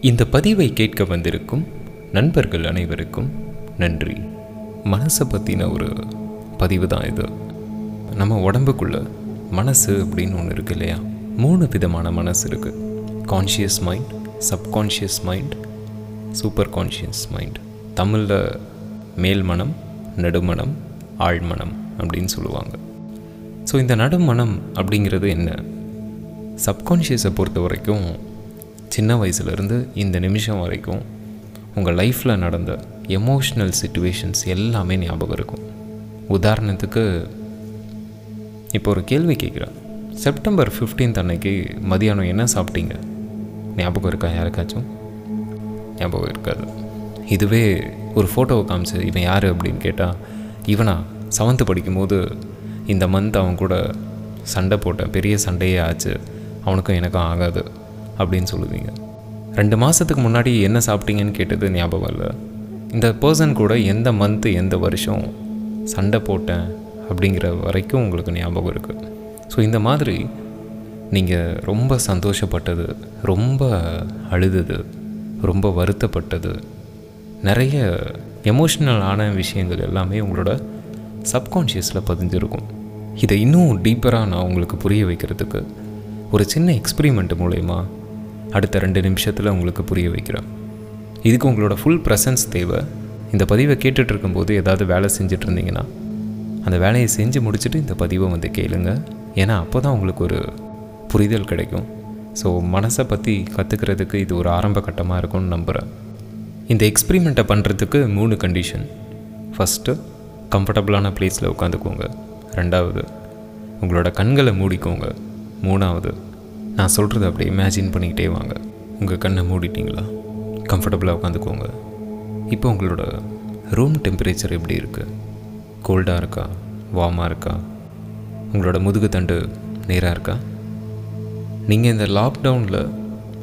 இந்த பதிவை கேட்க வந்திருக்கும் நண்பர்கள் அனைவருக்கும் நன்றி. மனசை பற்றின ஒரு பதிவு தான் இது. நம்ம உடம்புக்குள்ள மனசு அப்படின்னு ஒன்று இருக்கு இல்லையா? மூணு விதமான மனசு இருக்குது conscious mind subconscious mind super conscious mind தமிழில் மேல் மனம் நடுமணம் ஆழ்மனம் அப்படின்னு சொல்லுவாங்க. ஸோ இந்த நடுமனம் அப்படிங்கிறது என்ன? சப்கான்ஷியஸை பொறுத்த வரைக்கும் சின்ன வயசுலேருந்து இந்த நிமிஷம் வரைக்கும் உங்கள் லைஃப்பில் நடந்த எமோஷ்னல் சுச்சுவேஷன்ஸ் எல்லாமே ஞாபகம் இருக்கும். உதாரணத்துக்கு இப்போ ஒரு கேள்வி கேட்குறேன். செப்டம்பர் 15th அன்னைக்கு மதியானம் என்ன சாப்பிட்டீங்க? ஞாபகம் இருக்கா யாருக்காச்சும்? ஞாபகம் இருக்காது. இதுவே ஒரு ஃபோட்டோவை காமிச்சு இவன் யார் அப்படின்னு கேட்டால் இவனா செவன்த்து படிக்கும்போது இந்த மந்த் அவன் கூட சண்டை போட்டேன் பெரிய சண்டையே ஆச்சு. அவனுக்கும் எனக்கும் ஆகாது அப்படின்னு சொல்லுவீங்க. ரெண்டு மாதத்துக்கு முன்னாடி என்ன சாப்பிட்டீங்கன்னு கேட்டது ஞாபகம் இல்லை. இந்த பர்சன் கூட எந்த மந்த்து எந்த வருஷம் சண்டை போட்டேன் அப்படிங்கிற வரைக்கும் உங்களுக்கு ஞாபகம் இருக்குது ஸோ இந்த மாதிரி நீங்கள் ரொம்ப சந்தோஷப்பட்டது ரொம்ப அழுதது ரொம்ப வருத்தப்பட்டது நிறைய எமோஷ்னல் ஆன விஷயங்கள் எல்லாமே உங்களோட சப்கான்ஷியஸில் பதிஞ்சிருக்கும். இதை இன்னும் டீப்பராக நான் உங்களுக்கு புரிய வைக்கிறதுக்கு ஒரு சின்ன எக்ஸ்பிரிமெண்ட் மூலயமா அடுத்த ரெண்டு நிமிஷத்தில் உங்களுக்கு புரிய வைக்கிறேன். இதுக்கு உங்களோட ஃபுல் ப்ரெசன்ஸ் தேவை. இந்த பதிவை கேட்டுட்டு இருக்கும்போது ஏதாவது வேலை செஞ்சுட்டு இருந்தீங்கன்னா அந்த வேலையை செஞ்சு முடிச்சுட்டு இந்த பதிவை வந்து கேளுங்க. ஏன்னா அப்போ தான் உங்களுக்கு ஒரு புரிதல் கிடைக்கும். ஸோ மனசை பற்றி கற்றுக்கிறதுக்கு இது ஒரு ஆரம்ப கட்டமாக இருக்கும்னு நம்புகிறேன் இந்த எக்ஸ்பிரிமெண்ட்டை பண்ணுறதுக்கு மூணு கண்டிஷன் ஃபஸ்ட்டு கம்ஃபர்டபுளான பிளேஸில் உட்காந்துக்கோங்க. ரெண்டாவது உங்களோட கண்களை மூடிக்கோங்க. மூணாவது நான் சொல்கிறது அப்படியே இமேஜின் பண்ணிக்கிட்டே வாங்க. உங்கள் கண்ணை மூடிட்டீங்களா? கம்ஃபர்டபுளாக உட்காந்துக்கோங்க. இப்போ உங்களோட ரூம் டெம்பரேச்சர் எப்படி இருக்குது கோல்டாக இருக்கா? வார்மாக இருக்கா? உங்களோட முதுகு தண்டு நேராக இருக்கா? நீங்கள் இந்த லாக்டவுனில்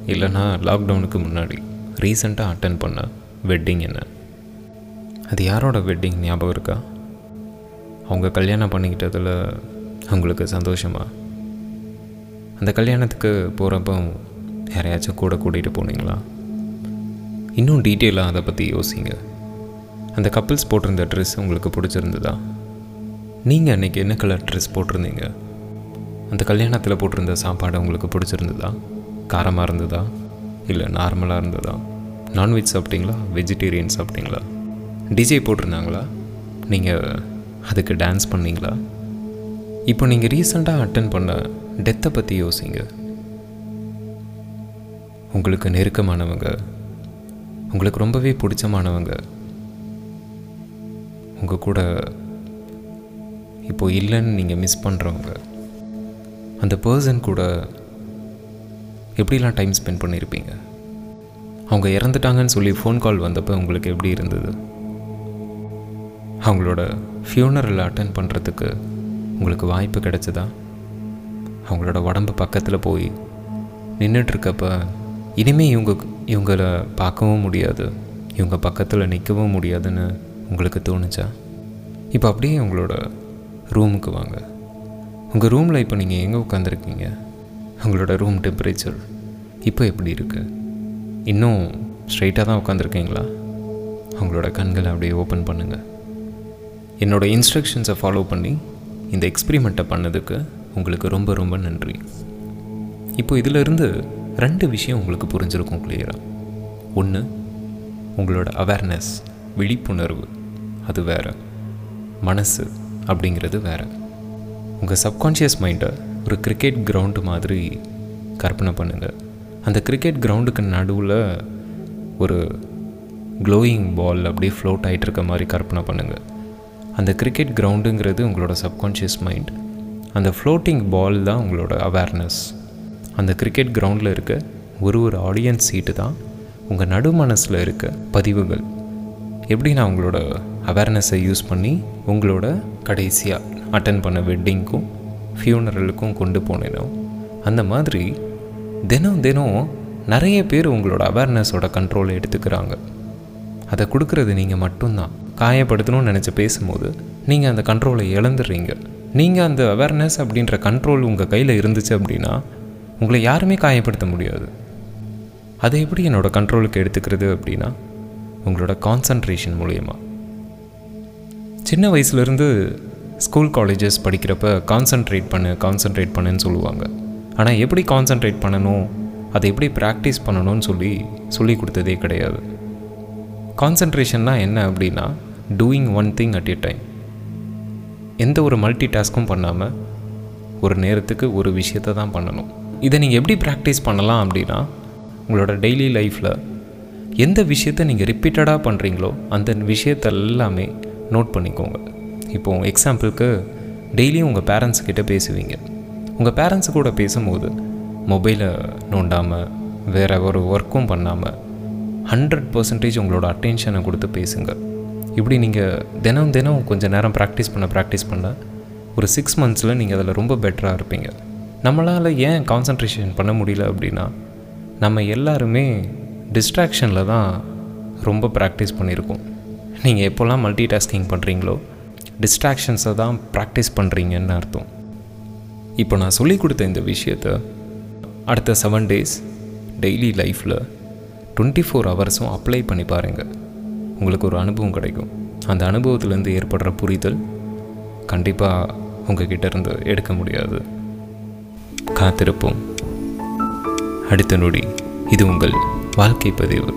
இல்லைன்னா லாக்டவுனுக்கு முன்னாடி ரீசெண்டாக அட்டன் பண்ண வெட்டிங் என்ன? அது யாரோட வெட்டிங் ஞாபகம் இருக்கா? அவங்க கல்யாணம் பண்ணிக்கிட்டதில் அவங்களுக்கு சந்தோஷமா? அந்த கல்யாணத்துக்கு போகிறப்போ யாரையாச்சும் கூட கூட்டிகிட்டு போனீங்களா? இன்னும் டீட்டெயிலாக அதை பற்றி யோசிங்க. அந்த கப்பிள்ஸ் போட்டிருந்த ட்ரெஸ் உங்களுக்கு பிடிச்சிருந்ததா? நீங்கள் அன்றைக்கி என்ன கலர் ட்ரெஸ் போட்டிருந்தீங்க? அந்த கல்யாணத்தில் போட்டிருந்த சாப்பாடு உங்களுக்கு பிடிச்சிருந்ததா? காரமாக இருந்ததா? இல்லை நார்மலாக இருந்ததா? நான்வெஜ் சாப்பிட்டீங்களா? வெஜிடேரியன் சாப்பிட்டீங்களா? டிஜே போட்டிருந்தாங்களா? நீங்கள் அதுக்கு டான்ஸ் பண்ணீங்களா? இப்போ நீங்கள் ரீசெண்டாக அட்டன் பண்ண டெத்தை பற்றி யோசிங்க. உங்களுக்கு நெருக்கமானவங்க உங்களுக்கு ரொம்பவே பிடிச்சமானவங்க உங்கள் கூட இப்போ இல்லைன்னு நீங்கள் மிஸ் பண்ணுறவங்க அந்த பர்சன் கூட எப்படிலாம் டைம் ஸ்பெண்ட் பண்ணியிருப்பீங்க அவங்க இறந்துட்டாங்கன்னு சொல்லி ஃபோன் கால் வந்தப்போ உங்களுக்கு எப்படி இருந்தது? அவங்களோட ஃபியூனரில் அட்டன் பண்ணுறதுக்கு உங்களுக்கு வாய்ப்பு கிடைச்சதா? அவங்களோட உடம்பு பக்கத்தில் போய் நின்றுட்டுருக்கப்ப இனிமேல் இவங்க இவங்கள பார்க்கவும் முடியாது. இவங்க பக்கத்தில் நிற்கவும் முடியாதுன்னு உங்களுக்கு தோணுச்சா? இப்போ அப்படியே உங்களோட ரூமுக்கு வாங்க. உங்கள் ரூமில் இப்போ நீங்கள் எங்கே உட்காந்துருக்கீங்க உங்களோட ரூம் டெம்பரேச்சர் இப்போ எப்படி இருக்குது இன்னும் ஸ்ட்ரைட்டாக தான் உட்காந்துருக்கீங்களா உங்களோட கண்களை அப்படியே ஓப்பன் பண்ணுங்கள் என்னோடய இன்ஸ்ட்ரக்ஷன்ஸை ஃபாலோ பண்ணி இந்த எக்ஸ்பிரிமெண்ட்டை பண்ணதுக்கு உங்களுக்கு ரொம்ப ரொம்ப நன்றி. இப்போ இதிலிருந்து ரெண்டு விஷயம் உங்களுக்கு புரிஞ்சிருக்கும் கிளியராக ஒன்று உங்களோட அவேர்னஸ் விழிப்புணர்வு அது வேறு. மனசு அப்படிங்கிறது வேறு. உங்கள் சப்கான்ஷியஸ் மைண்டை ஒரு கிரிக்கெட் கிரவுண்டு மாதிரி கற்பனை பண்ணுங்கள் அந்த கிரிக்கெட் கிரவுண்டுக்கு நடுவில் ஒரு க்ளோயிங் பால் அப்படியே ஃப்ளோட் ஆகிட்டு இருக்க மாதிரி கற்பனை பண்ணுங்கள் அந்த கிரிக்கெட் கிரவுண்டுங்கிறது உங்களோட சப்கான்ஷியஸ் மைண்ட் அந்த ஃப்ளோட்டிங் பால் தான் உங்களோட அவேர்னஸ் அந்த கிரிக்கெட் கிரவுண்டில் இருக்க ஒரு ஒரு ஆடியன்ஸ் சீட்டு தான் உங்கள் நடு மனசில் இருக்க பதிவுகள். எப்படி நான் உங்களோட அவேர்னஸை யூஸ் பண்ணி உங்களோட கடைசியாக அட்டன் பண்ண வெட்டிங்க்கும் ஃபியூனரலுக்கும் கொண்டு போனேனோ? அந்த மாதிரி தினம் தினம் நிறைய பேர் உங்களோட அவேர்னஸோட கண்ட்ரோலை எடுத்துக்கிறாங்க. அதை கொடுக்கறது நீங்கள் மட்டும்தான். காயப்படுத்தணும்னு நினச்சி பேசும்போது நீங்கள் அந்த கண்ட்ரோலை இழந்துடுறீங்க. நீங்கள் அந்த அவேர்னஸ் அப்படின்ற கண்ட்ரோல் உங்கள் கையில் இருந்துச்சு அப்படின்னா உங்களை யாருமே காயப்படுத்த முடியாது. அதை எப்படி என்னோடய கண்ட்ரோலுக்கு எடுத்துக்கிறது அப்படின்னா உங்களோட கான்சன்ட்ரேஷன் மூலயமா. சின்ன வயசுலேருந்து ஸ்கூல் காலேஜஸ் படிக்கிறப்ப கான்சன்ட்ரேட் பண்ணு கான்சன்ட்ரேட் பண்ணுன்னு சொல்லுவாங்க. ஆனால் எப்படி கான்சன்ட்ரேட் பண்ணணும்? அதை எப்படி ப்ராக்டிஸ் பண்ணணும்னு சொல்லி சொல்லி கொடுத்ததே கிடையாது. கான்சன்ட்ரேஷன்னா என்ன அப்படின்னா doing one thing at a time எந்த ஒரு மல்டி டாஸ்க்கும் பண்ணாமல் ஒரு நேரத்துக்கு ஒரு விஷயத்தை தான் பண்ணணும். இதை நீங்கள் எப்படி ப்ராக்டிஸ் பண்ணலாம் அப்படின்னா உங்களோட டெய்லி லைஃப்பில் எந்த விஷயத்தை நீங்கள் ரிப்பீட்டடாக பண்ணுறீங்களோ அந்த விஷயத்த எல்லாமே நோட் பண்ணிக்கோங்க. இப்போது எக்ஸாம்பிளுக்கு டெய்லியும் உங்கள் பேரண்ட்ஸ் கிட்டே பேசுவீங்க. உங்கள் பேரண்ட்ஸ் கூட பேசும்போது மொபைலை நோண்டாமல் வேறு ஒரு ஒர்க்கும் பண்ணாமல் ஹண்ட்ரட் பர்சன்டேஜ் உங்களோட அட்டென்ஷனை கொடுத்து பேசுங்க. இப்படி நீங்கள் தினம் தினம் கொஞ்சம் நேரம் ப்ராக்டிஸ் பண்ண ப்ராக்டிஸ் பண்ண ஒரு சிக்ஸ் மந்த்ஸில் நீங்கள் அதில் ரொம்ப பெட்டராக இருப்பீங்க. நம்மளால் ஏன் கான்சன்ட்ரேஷன் பண்ண முடியல அப்படின்னா நம்ம எல்லாருமே டிஸ்ட்ராக்ஷனில் தான் ரொம்ப ப்ராக்டிஸ் பண்ணியிருக்கோம். நீங்கள் எப்போல்லாம் மல்டி டாஸ்கிங் பண்ணுறீங்களோ டிஸ்ட்ராக்ஷன்ஸை தான் ப்ராக்டிஸ் பண்ணுறீங்கன்னு அர்த்தம். இப்போ நான் சொல்லிக் கொடுத்த இந்த விஷயத்த அடுத்த செவன் டேஸ் டெய்லி லைஃப்பில் டுவெண்ட்டி ஃபோர் ஹவர்ஸும் அப்ளை பண்ணி பாருங்கள் உங்களுக்கு ஒரு அனுபவம் கிடைக்கும். அந்த அனுபவத்துலேருந்து ஏற்படுற புரிதல் கண்டிப்பாக உங்ககிட்ட இருந்து எடுக்க முடியாது. காத்திருப்போம். அடுத்த நொடி இது உங்கள் வாழ்க்கை பதிவு.